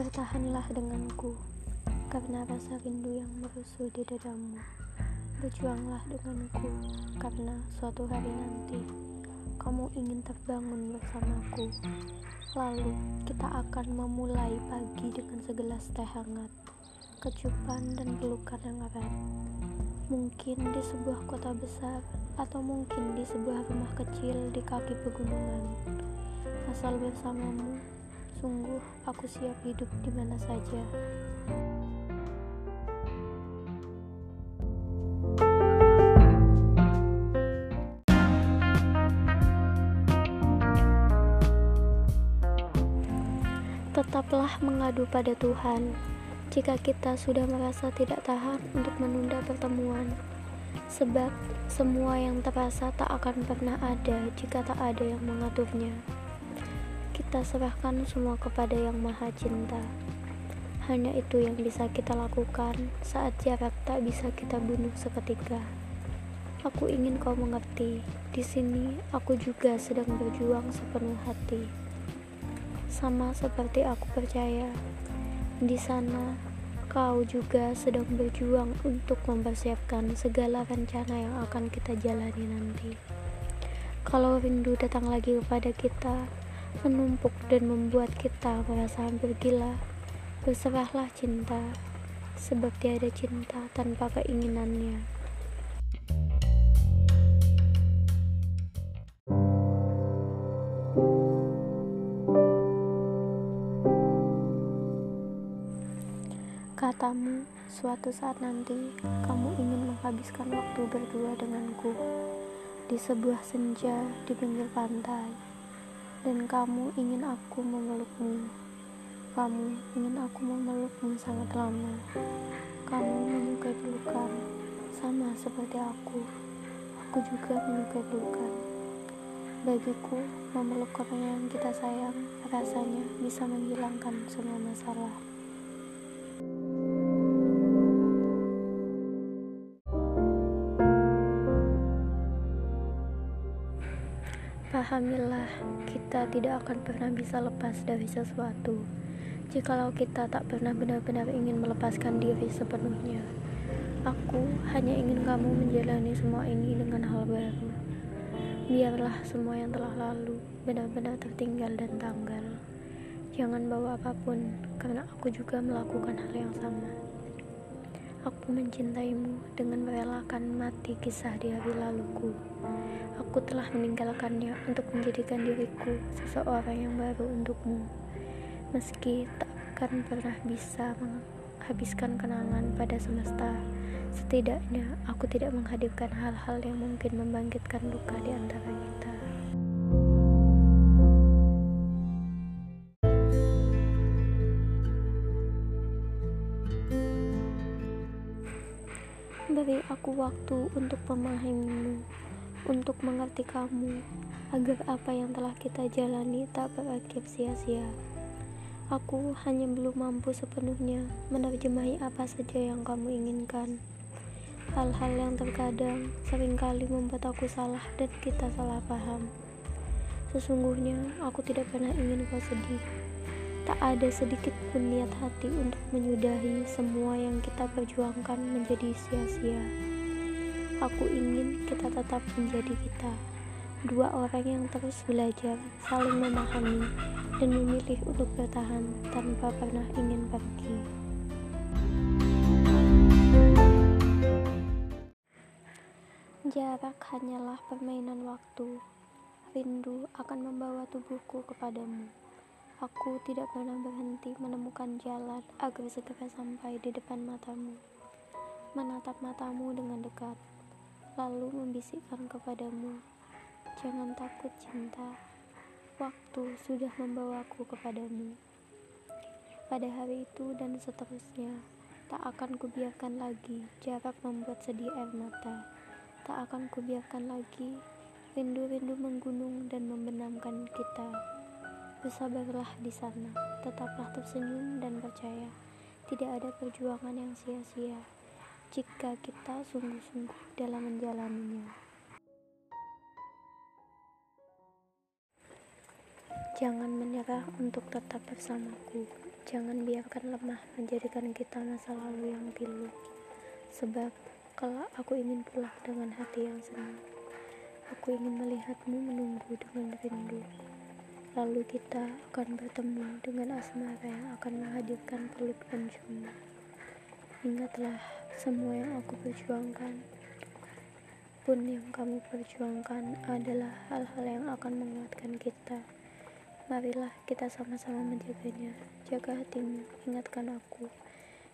Bertahanlah denganku, karena rasa rindu yang merusuh di dadamu. Berjuanglah denganku, karena suatu hari nanti kamu ingin terbangun bersamaku. Lalu kita akan memulai pagi dengan segelas teh hangat, kecupan dan pelukan yang erat. Mungkin di sebuah kota besar, atau mungkin di sebuah rumah kecil di kaki pegunungan. Asal bersamamu, Sungguh, aku siap hidup di mana saja. Tetaplah mengadu pada Tuhan jika kita sudah merasa tidak tahan untuk menunda pertemuan. Sebab semua yang terasa tak akan pernah ada jika tak ada yang mengaturnya. Kita serahkan semua kepada Yang Maha Cinta. Hanya itu yang bisa kita lakukan saat jarak tak bisa kita bunuh seketika. Aku ingin kau mengerti, di sini aku juga sedang berjuang sepenuh hati. Sama seperti aku percaya, di sana kau juga sedang berjuang untuk mempersiapkan segala rencana yang akan kita jalani nanti. Kalau rindu datang lagi kepada kita, menumpuk dan membuat kita merasa hampir gila. Berserahlah cinta, sebab tiada cinta tanpa keinginannya. Katamu, suatu saat nanti kamu ingin menghabiskan waktu berdua denganku di sebuah senja di pinggir pantai dan kamu ingin aku memelukmu. Kamu ingin aku memelukmu sangat lama. Kamu menyukai pelukan, sama seperti aku. Aku juga menyukai pelukan. Bagiku, memeluk orang yang kita sayang rasanya bisa menghilangkan semua masalah. Pahamilah, kita tidak akan pernah bisa lepas dari sesuatu. Jikalau kita tak pernah benar-benar ingin melepaskan diri sepenuhnya, aku hanya ingin kamu menjalani semua ini dengan hal baru. Biarlah semua yang telah lalu benar-benar tertinggal dan tanggal. Jangan bawa apa pun, karena aku juga melakukan hal yang sama. Aku mencintaimu dengan merelakan mati kisah di hari laluku. Aku telah meninggalkannya untuk menjadikan diriku seseorang yang baru untukmu. Meski tak akan pernah bisa menghabiskan kenangan pada semesta, setidaknya aku tidak menghadirkan hal-hal yang mungkin membangkitkan luka di antara kita. Beri aku waktu untuk memahamimu untuk mengerti kamu, agar apa yang telah kita jalani tak berakhir sia-sia. Aku hanya belum mampu sepenuhnya menerjemahi apa saja yang kamu inginkan. Hal-hal yang terkadang sering kali membuat aku salah dan kita salah paham. Sesungguhnya aku tidak pernah ingin kau sedih. Tak ada sedikit pun niat hati untuk menyudahi semua yang kita perjuangkan menjadi sia-sia. Aku ingin kita tetap menjadi kita, dua orang yang terus belajar, saling memahami, dan memilih untuk bertahan tanpa pernah ingin pergi. Jarak hanyalah permainan waktu. Rindu akan membawa tubuhku kepadamu. Aku tidak pernah berhenti menemukan jalan agar segera sampai di depan matamu. Menatap matamu dengan dekat lalu membisikkan kepadamu, "Jangan takut, cinta. Waktu sudah membawaku kepadamu." Pada hari itu dan seterusnya, tak akan kubiarkan lagi jarak membuat sedih air mata. Tak akan kubiarkan lagi rindu-rindu menggunung dan membenamkan kita. Bersabarlah di sana, tetaplah tersenyum dan percaya tidak ada perjuangan yang sia-sia jika kita sungguh-sungguh dalam menjalaninya. Jangan menyerah untuk tetap bersamaku. jangan biarkan lemah menjadikan kita masa lalu yang pilu. Sebab, kalau aku ingin pulang dengan hati yang senang, aku ingin melihatmu menunggu dengan rindu. Lalu kita akan bertemu dengan asmara yang akan menghadirkan peluk dan. Ingatlah semua yang aku perjuangkan. Pun yang kamu perjuangkan adalah hal-hal yang akan menguatkan kita. Marilah kita sama-sama menjaganya. Jaga hatimu, ingatkan aku.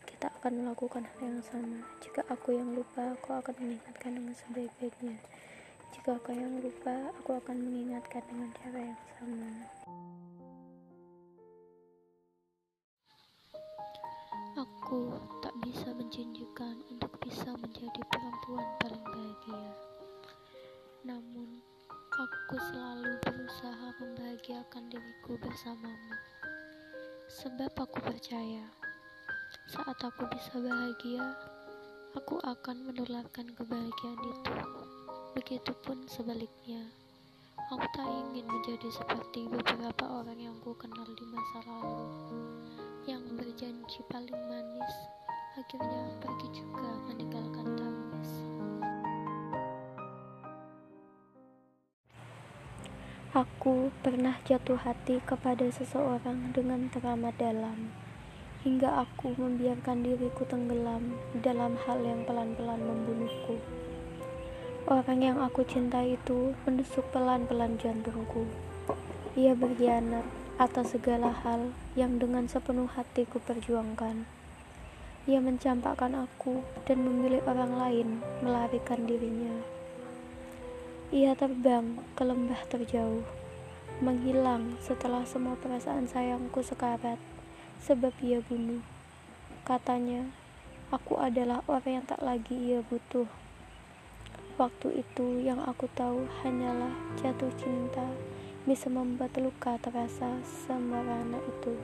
Kita akan melakukan hal yang sama. Jika aku yang lupa, aku akan mengingatkan dengan sebaik-baiknya. Jika aku yang lupa, aku akan mengingatkan dengan cara yang sama. Aku tak bisa menjanjikan untuk bisa menjadi perempuan paling bahagia. Namun, Aku selalu berusaha membahagiakan diriku bersamamu. Sebab aku percaya, saat aku bisa bahagia, aku akan menularkan kebahagiaan itu. Begitupun sebaliknya, aku tak ingin menjadi seperti beberapa orang yang ku kenal di masa lalu, yang berjanji paling manis, akhirnya pergi juga meninggalkan tangis. Aku pernah jatuh hati kepada seseorang dengan teramat dalam, hingga aku membiarkan diriku tenggelam dalam hal yang pelan-pelan membunuhku. Orang yang aku cintai itu menusuk pelan-pelan jantungku. Ia berkhianat atas segala hal yang dengan sepenuh hatiku perjuangkan. Ia mencampakkan aku dan memilih orang lain melarikan dirinya. Ia terbang ke lembah terjauh, menghilang setelah semua perasaan sayangku sekarat, sebab ia bunuh. Katanya, aku adalah orang yang tak lagi ia butuh. Waktu itu yang aku tahu hanyalah jatuh cinta bisa membuat luka terasa sembarangan itu.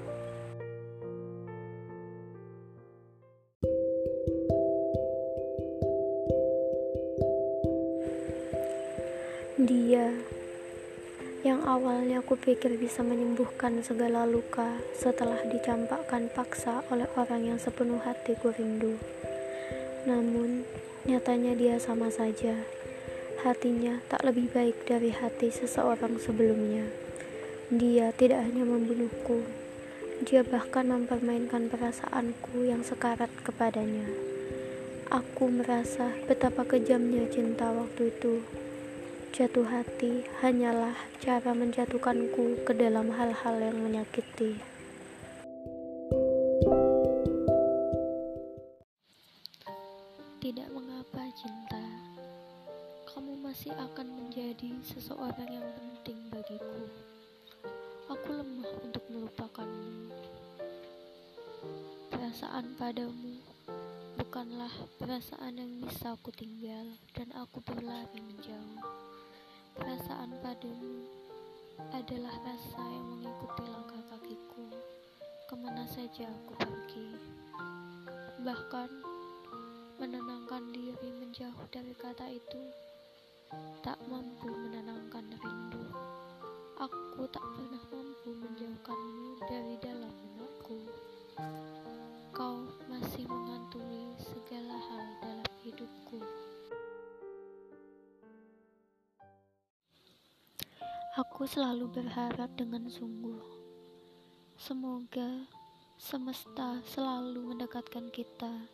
Dia yang awalnya aku pikir bisa menyembuhkan segala luka setelah dicampakkan paksa oleh orang yang sepenuh hati ku rindu. Namun, nyatanya dia sama saja. Hatinya tak lebih baik dari hati seseorang sebelumnya. Dia tidak hanya membunuhku, dia bahkan mempermainkan perasaanku yang sekarat kepadanya. Aku merasa betapa kejamnya cinta waktu itu. Jatuh hati hanyalah cara menjatuhkanku ke dalam hal-hal yang menyakiti. Masih akan menjadi seseorang yang penting bagiku. Aku lemah untuk melupakanmu. Perasaan padamu bukanlah perasaan yang bisa aku tinggal dan aku berlari menjauh. Perasaan padamu adalah rasa yang mengikuti langkah kakiku ke mana saja aku pergi. Bahkan menenangkan diri menjauh dari kata itu tak mampu menenangkan rindu. Aku tak pernah mampu menjauhkanmu dari dalam benakku. Kau masih menghantui segala hal dalam hidupku. Aku selalu berharap dengan sungguh. Semoga semesta selalu mendekatkan kita,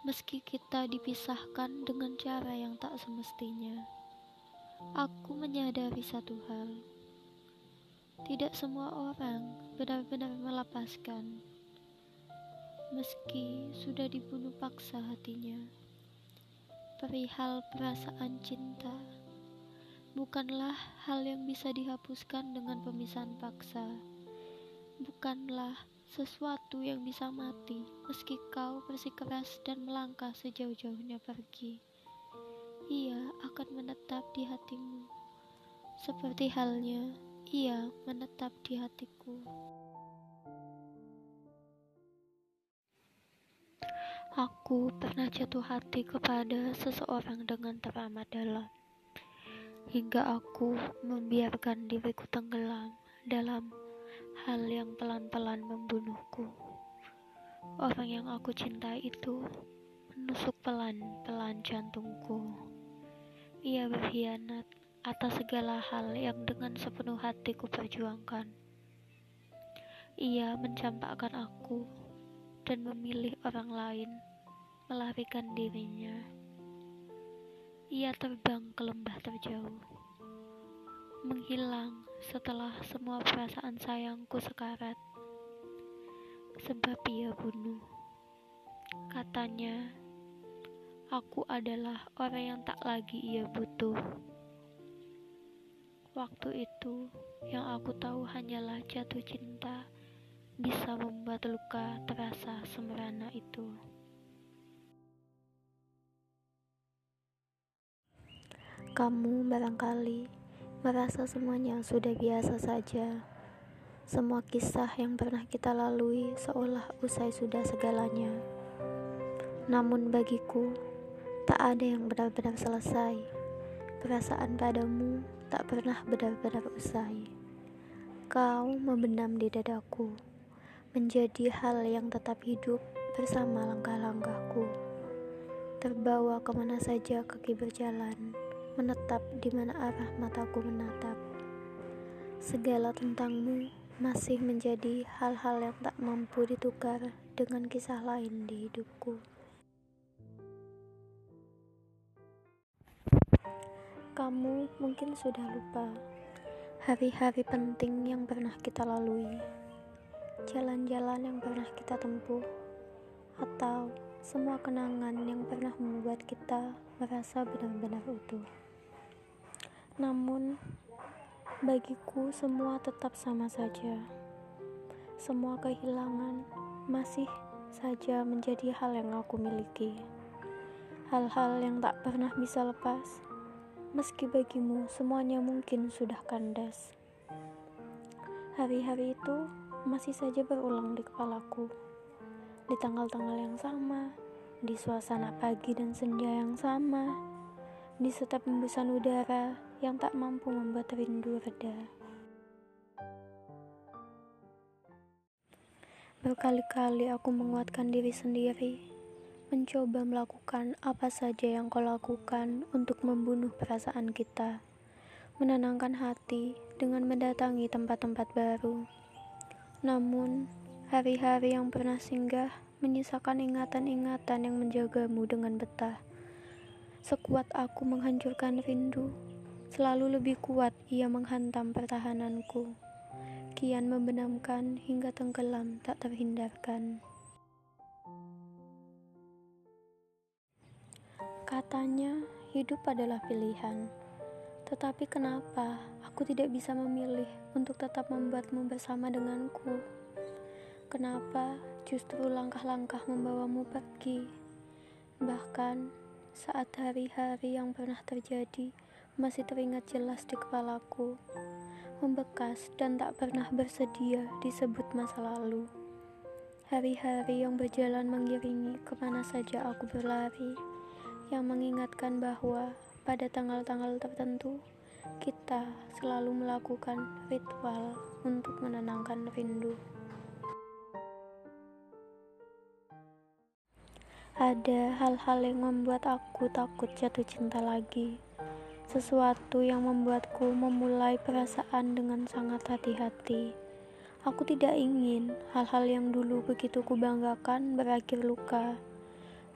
meski kita dipisahkan dengan cara yang tak semestinya. Aku menyadari satu hal: tidak semua orang benar-benar melepaskan, meski sudah dibunuh paksa hatinya. Perihal perasaan cinta bukanlah hal yang bisa dihapuskan dengan pemisahan paksa. Bukanlah sesuatu yang bisa mati meski kau bersikeras dan melangkah sejauh-jauhnya pergi. Ia akan menetap di hatimu, seperti halnya ia menetap di hatiku. Aku pernah jatuh hati kepada seseorang dengan teramat dalam hingga aku membiarkan diriku tenggelam dalam hal yang pelan-pelan membunuhku. Orang yang aku cintai itu menusuk pelan-pelan jantungku. Ia berkhianat atas segala hal yang dengan sepenuh hatiku perjuangkan. Ia mencampakkan aku dan memilih orang lain melarikan dirinya. Ia terbang ke lembah terjauh, menghilang setelah semua perasaan sayangku sekarat. Sebab ia bunuh. Katanya, aku adalah orang yang tak lagi ia butuh. Waktu itu, yang aku tahu hanyalah jatuh cinta bisa membuat luka terasa semerana itu. Kamu barangkali merasa semuanya sudah biasa saja. Semua kisah yang pernah kita lalui seolah usai sudah segalanya. Namun bagiku, tak ada yang benar-benar selesai. Perasaan padamu tak pernah benar-benar usai. Kau membenam di dadaku menjadi hal yang tetap hidup bersama langkah-langkahku. Terbawa ke mana saja kaki berjalan, menetap di mana arah mataku menatap. Segala tentangmu masih menjadi hal-hal yang tak mampu ditukar dengan kisah lain di hidupku. Kamu mungkin sudah lupa hari-hari penting yang pernah kita lalui jalan-jalan yang pernah kita tempuh, atau semua kenangan yang pernah membuat kita merasa benar-benar utuh. Namun, bagiku semua tetap sama saja. Semua kehilangan masih saja menjadi hal yang aku miliki. Hal-hal yang tak pernah bisa lepas, meski bagimu semuanya mungkin sudah kandas. Hari-hari itu masih saja berulang di kepalaku. Di tanggal-tanggal yang sama, di suasana pagi dan senja yang sama, di setiap embusan udara yang tak mampu membuat rindu reda. Berkali-kali aku menguatkan diri sendiri, mencoba melakukan apa saja yang kau lakukan untuk membunuh perasaan kita, menenangkan hati dengan mendatangi tempat-tempat baru namun, hari-hari yang pernah singgah menyisakan ingatan-ingatan yang menjagamu dengan betah. Sekuat aku menghancurkan rindu, selalu lebih kuat ia menghantam pertahananku. Kian membenamkan hingga tenggelam tak terhindarkan. Katanya, hidup adalah pilihan. Tetapi kenapa aku tidak bisa memilih untuk tetap membuatmu bersama denganku? Kenapa justru langkah-langkah membawamu pergi? Bahkan saat hari-hari yang pernah terjadi masih teringat jelas di kepalaku, membekas dan tak pernah bersedia disebut masa lalu. Hari-hari yang berjalan mengiringi ke mana saja aku berlari, yang mengingatkan bahwa pada tanggal-tanggal tertentu, kita selalu melakukan ritual untuk menenangkan rindu. Ada hal-hal yang membuat aku takut jatuh cinta lagi. Sesuatu yang membuatku memulai perasaan dengan sangat hati-hati. Aku tidak ingin hal-hal yang dulu begitu kubanggakan berakhir luka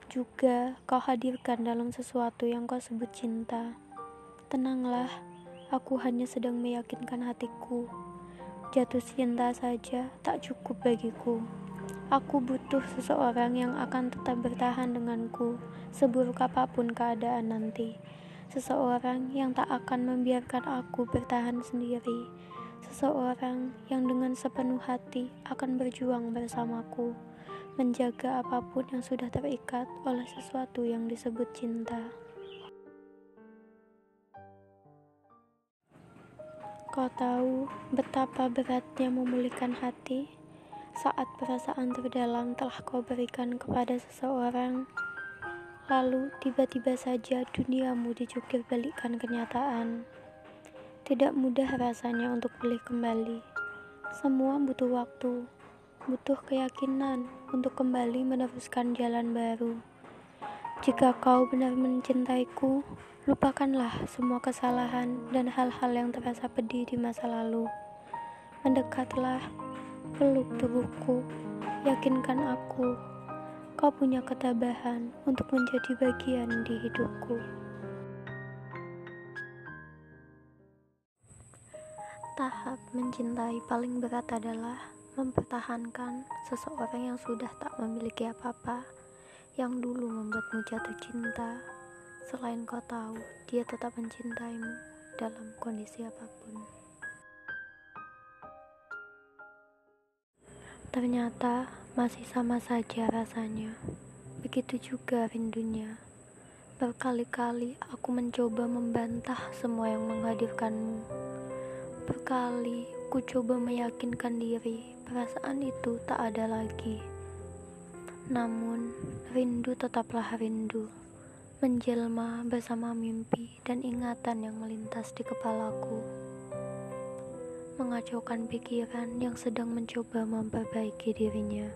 juga kau hadirkan dalam sesuatu yang kau sebut cinta. Tenanglah, aku hanya sedang meyakinkan hatiku. Jatuh cinta saja tak cukup bagiku. Aku butuh seseorang yang akan tetap bertahan denganku, seburuk apa pun keadaan nanti. Seseorang yang tak akan membiarkan aku bertahan sendiri. Seseorang yang dengan sepenuh hati akan berjuang bersamaku menjaga apa pun yang sudah terikat oleh sesuatu yang disebut cinta. Kau tahu betapa beratnya memulihkan hati saat perasaan terdalam telah kau berikan kepada seseorang, lalu tiba-tiba saja duniamu dicukir balikkan kenyataan. Tidak mudah rasanya untuk pulih kembali, semua butuh waktu, butuh keyakinan untuk kembali meneruskan jalan baru. Jika kau benar mencintaiku, lupakanlah semua kesalahan dan hal-hal yang terasa pedih di masa lalu. Mendekatlah, peluk tubuhku, yakinkan aku, kau punya ketabahan untuk menjadi bagian di hidupku. Tahap mencintai paling berat adalah mempertahankan seseorang yang sudah tak memiliki apa-apa, yang dulu membuatmu jatuh cinta. Selain kau tahu, dia tetap mencintaimu dalam kondisi apa pun. Ternyata masih sama saja rasanya. Begitu juga rindunya. Berkali-kali aku mencoba membantah semua yang menghadirkanmu. Berkali ku coba meyakinkan diri perasaan itu tak ada lagi. Namun, rindu tetaplah rindu. Menjelma bersama mimpi dan ingatan yang melintas di kepalaku mengacaukan pikiran yang sedang mencoba memperbaiki dirinya.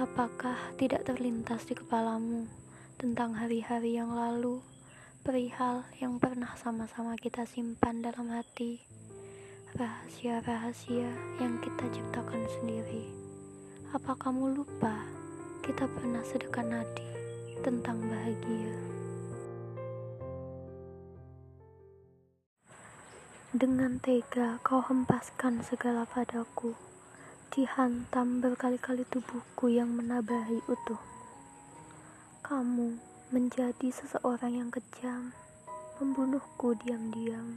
Apakah tidak terlintas di kepalamu tentang hari-hari yang lalu, perihal yang pernah sama-sama kita simpan dalam hati, rahasia-rahasia yang kita ciptakan sendiri? Apa kamu lupa kita pernah sedekat nadi tentang bahagia? Dengan tega kau hempaskan segala padaku, dihantam berkali-kali tubuhku yang menabahi utuh. Kamu menjadi seseorang yang kejam, membunuhku diam-diam.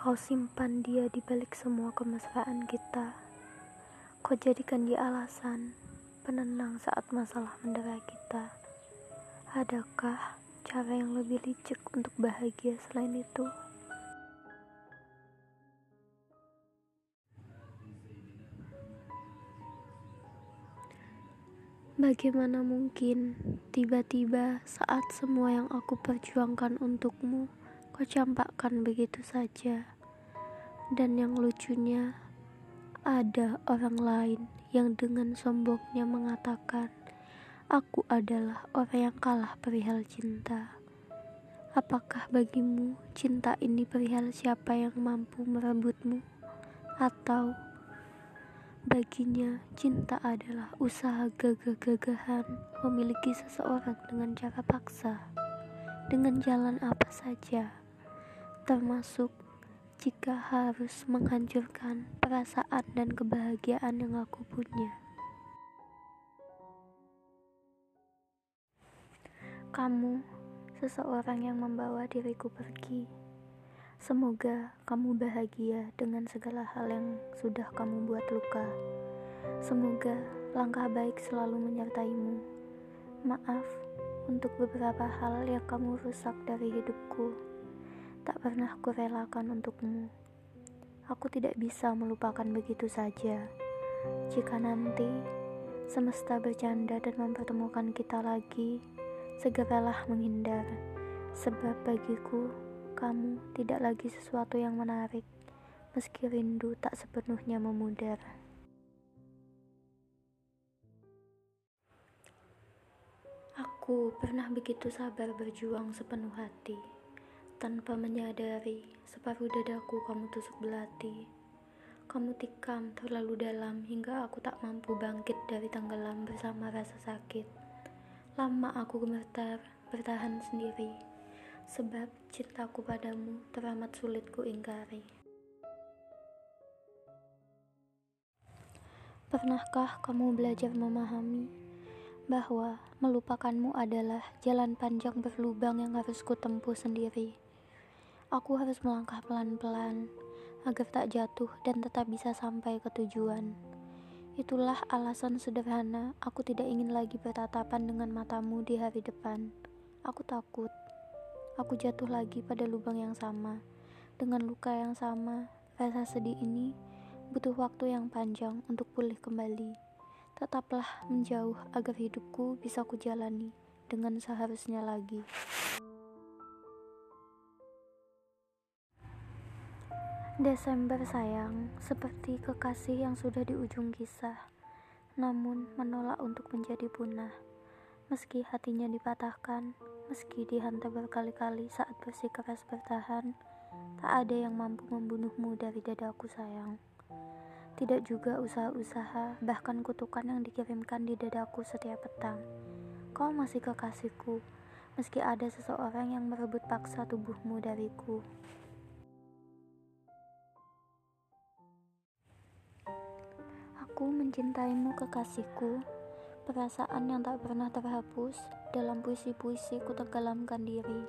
Kau simpan dia di balik semua kemesraan kita. Kau jadikan dia alasan penenang saat masalah mendera kita. Adakah cara yang lebih licik untuk bahagia selain itu? Bagaimana mungkin tiba-tiba saat semua yang aku perjuangkan untukmu kau campakkan begitu saja? Dan yang lucunya, ada orang lain yang dengan sombongnya mengatakan, "Aku adalah orang yang kalah perihal cinta." Apakah bagimu cinta ini perihal siapa yang mampu merebutmu, atau Baginya, cinta adalah usaha gagah-gagahan memiliki seseorang dengan cara paksa, dengan jalan apa saja, termasuk jika harus menghancurkan perasaan dan kebahagiaan yang aku punya. Kamu, seseorang yang membawa diriku pergi Semoga kamu bahagia dengan segala hal yang sudah kamu buat luka. Semoga langkah baik selalu menyertaimu. Maaf untuk beberapa hal yang kamu rusak dari hidupku. Tak pernah kurelakan untukmu. Aku tidak bisa melupakan begitu saja. Jika nanti semesta bercanda dan mempertemukan kita lagi, segeralah menghindar. Sebab bagiku, kamu tidak lagi sesuatu yang menarik, meski rindu tak sepenuhnya memudar. Aku pernah begitu sabar berjuang sepenuh hati, tanpa menyadari separuh dadaku kamu tusuk belati. Kamu tikam terlalu dalam hingga aku tak mampu bangkit dari tenggelam bersama rasa sakit. Lama aku gemetar, bertahan sendiri sebab cintaku padamu teramat sulit ku ingkari. Pernahkah kamu belajar memahami bahwa melupakanmu adalah jalan panjang berlubang yang harus kutempuh sendiri? Aku harus melangkah pelan-pelan agar tak jatuh dan tetap bisa sampai ke tujuan. Itulah alasan sederhana aku tidak ingin lagi bertatapan dengan matamu di hari depan. Aku takut aku jatuh lagi pada lubang yang sama. Dengan luka yang sama, rasa sedih ini butuh waktu yang panjang untuk pulih kembali. Tetaplah menjauh agar hidupku bisa kujalani dengan seharusnya lagi. Desember sayang, seperti kekasih yang sudah di ujung kisah, namun menolak untuk menjadi punah. Meski hatinya dipatahkan, meski dihantar berkali-kali saat bersikeras bertahan, tak ada yang mampu membunuhmu dari dadaku sayang. Tidak juga usaha-usaha, bahkan kutukan yang dikirimkan di dadaku setiap petang. Kau masih kekasihku, meski ada seseorang yang merebut paksa tubuhmu dariku. Aku mencintaimu kekasihku, perasaan yang tak pernah terhapus dalam puisi-puisi ku tenggelamkan diri,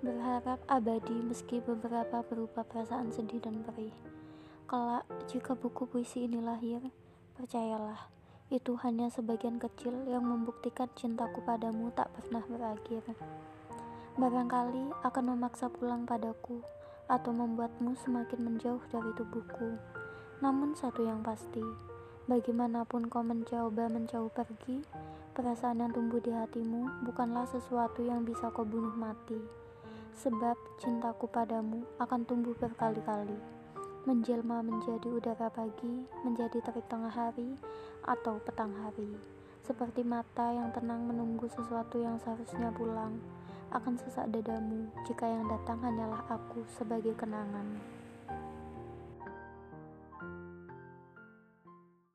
berharap abadi meski beberapa berupa perasaan sedih dan perih. Kelak, jika buku puisi ini lahir, percayalah, itu hanya sebagian kecil yang membuktikan cintaku padamu tak pernah berakhir. Barangkali akan memaksa pulang padaku atau membuatmu semakin menjauh dari tubuhku. Namun satu yang pasti, Bagaimanapun kau mencoba menjauh pergi, perasaan yang tumbuh di hatimu bukanlah sesuatu yang bisa kau bunuh mati. Sebab cintaku padamu akan tumbuh berkali-kali, menjelma menjadi udara pagi, menjadi terik tengah hari, atau petang hari. Seperti mata yang tenang menunggu sesuatu yang seharusnya pulang, akan sesak dadamu jika yang datang hanyalah aku sebagai kenangan.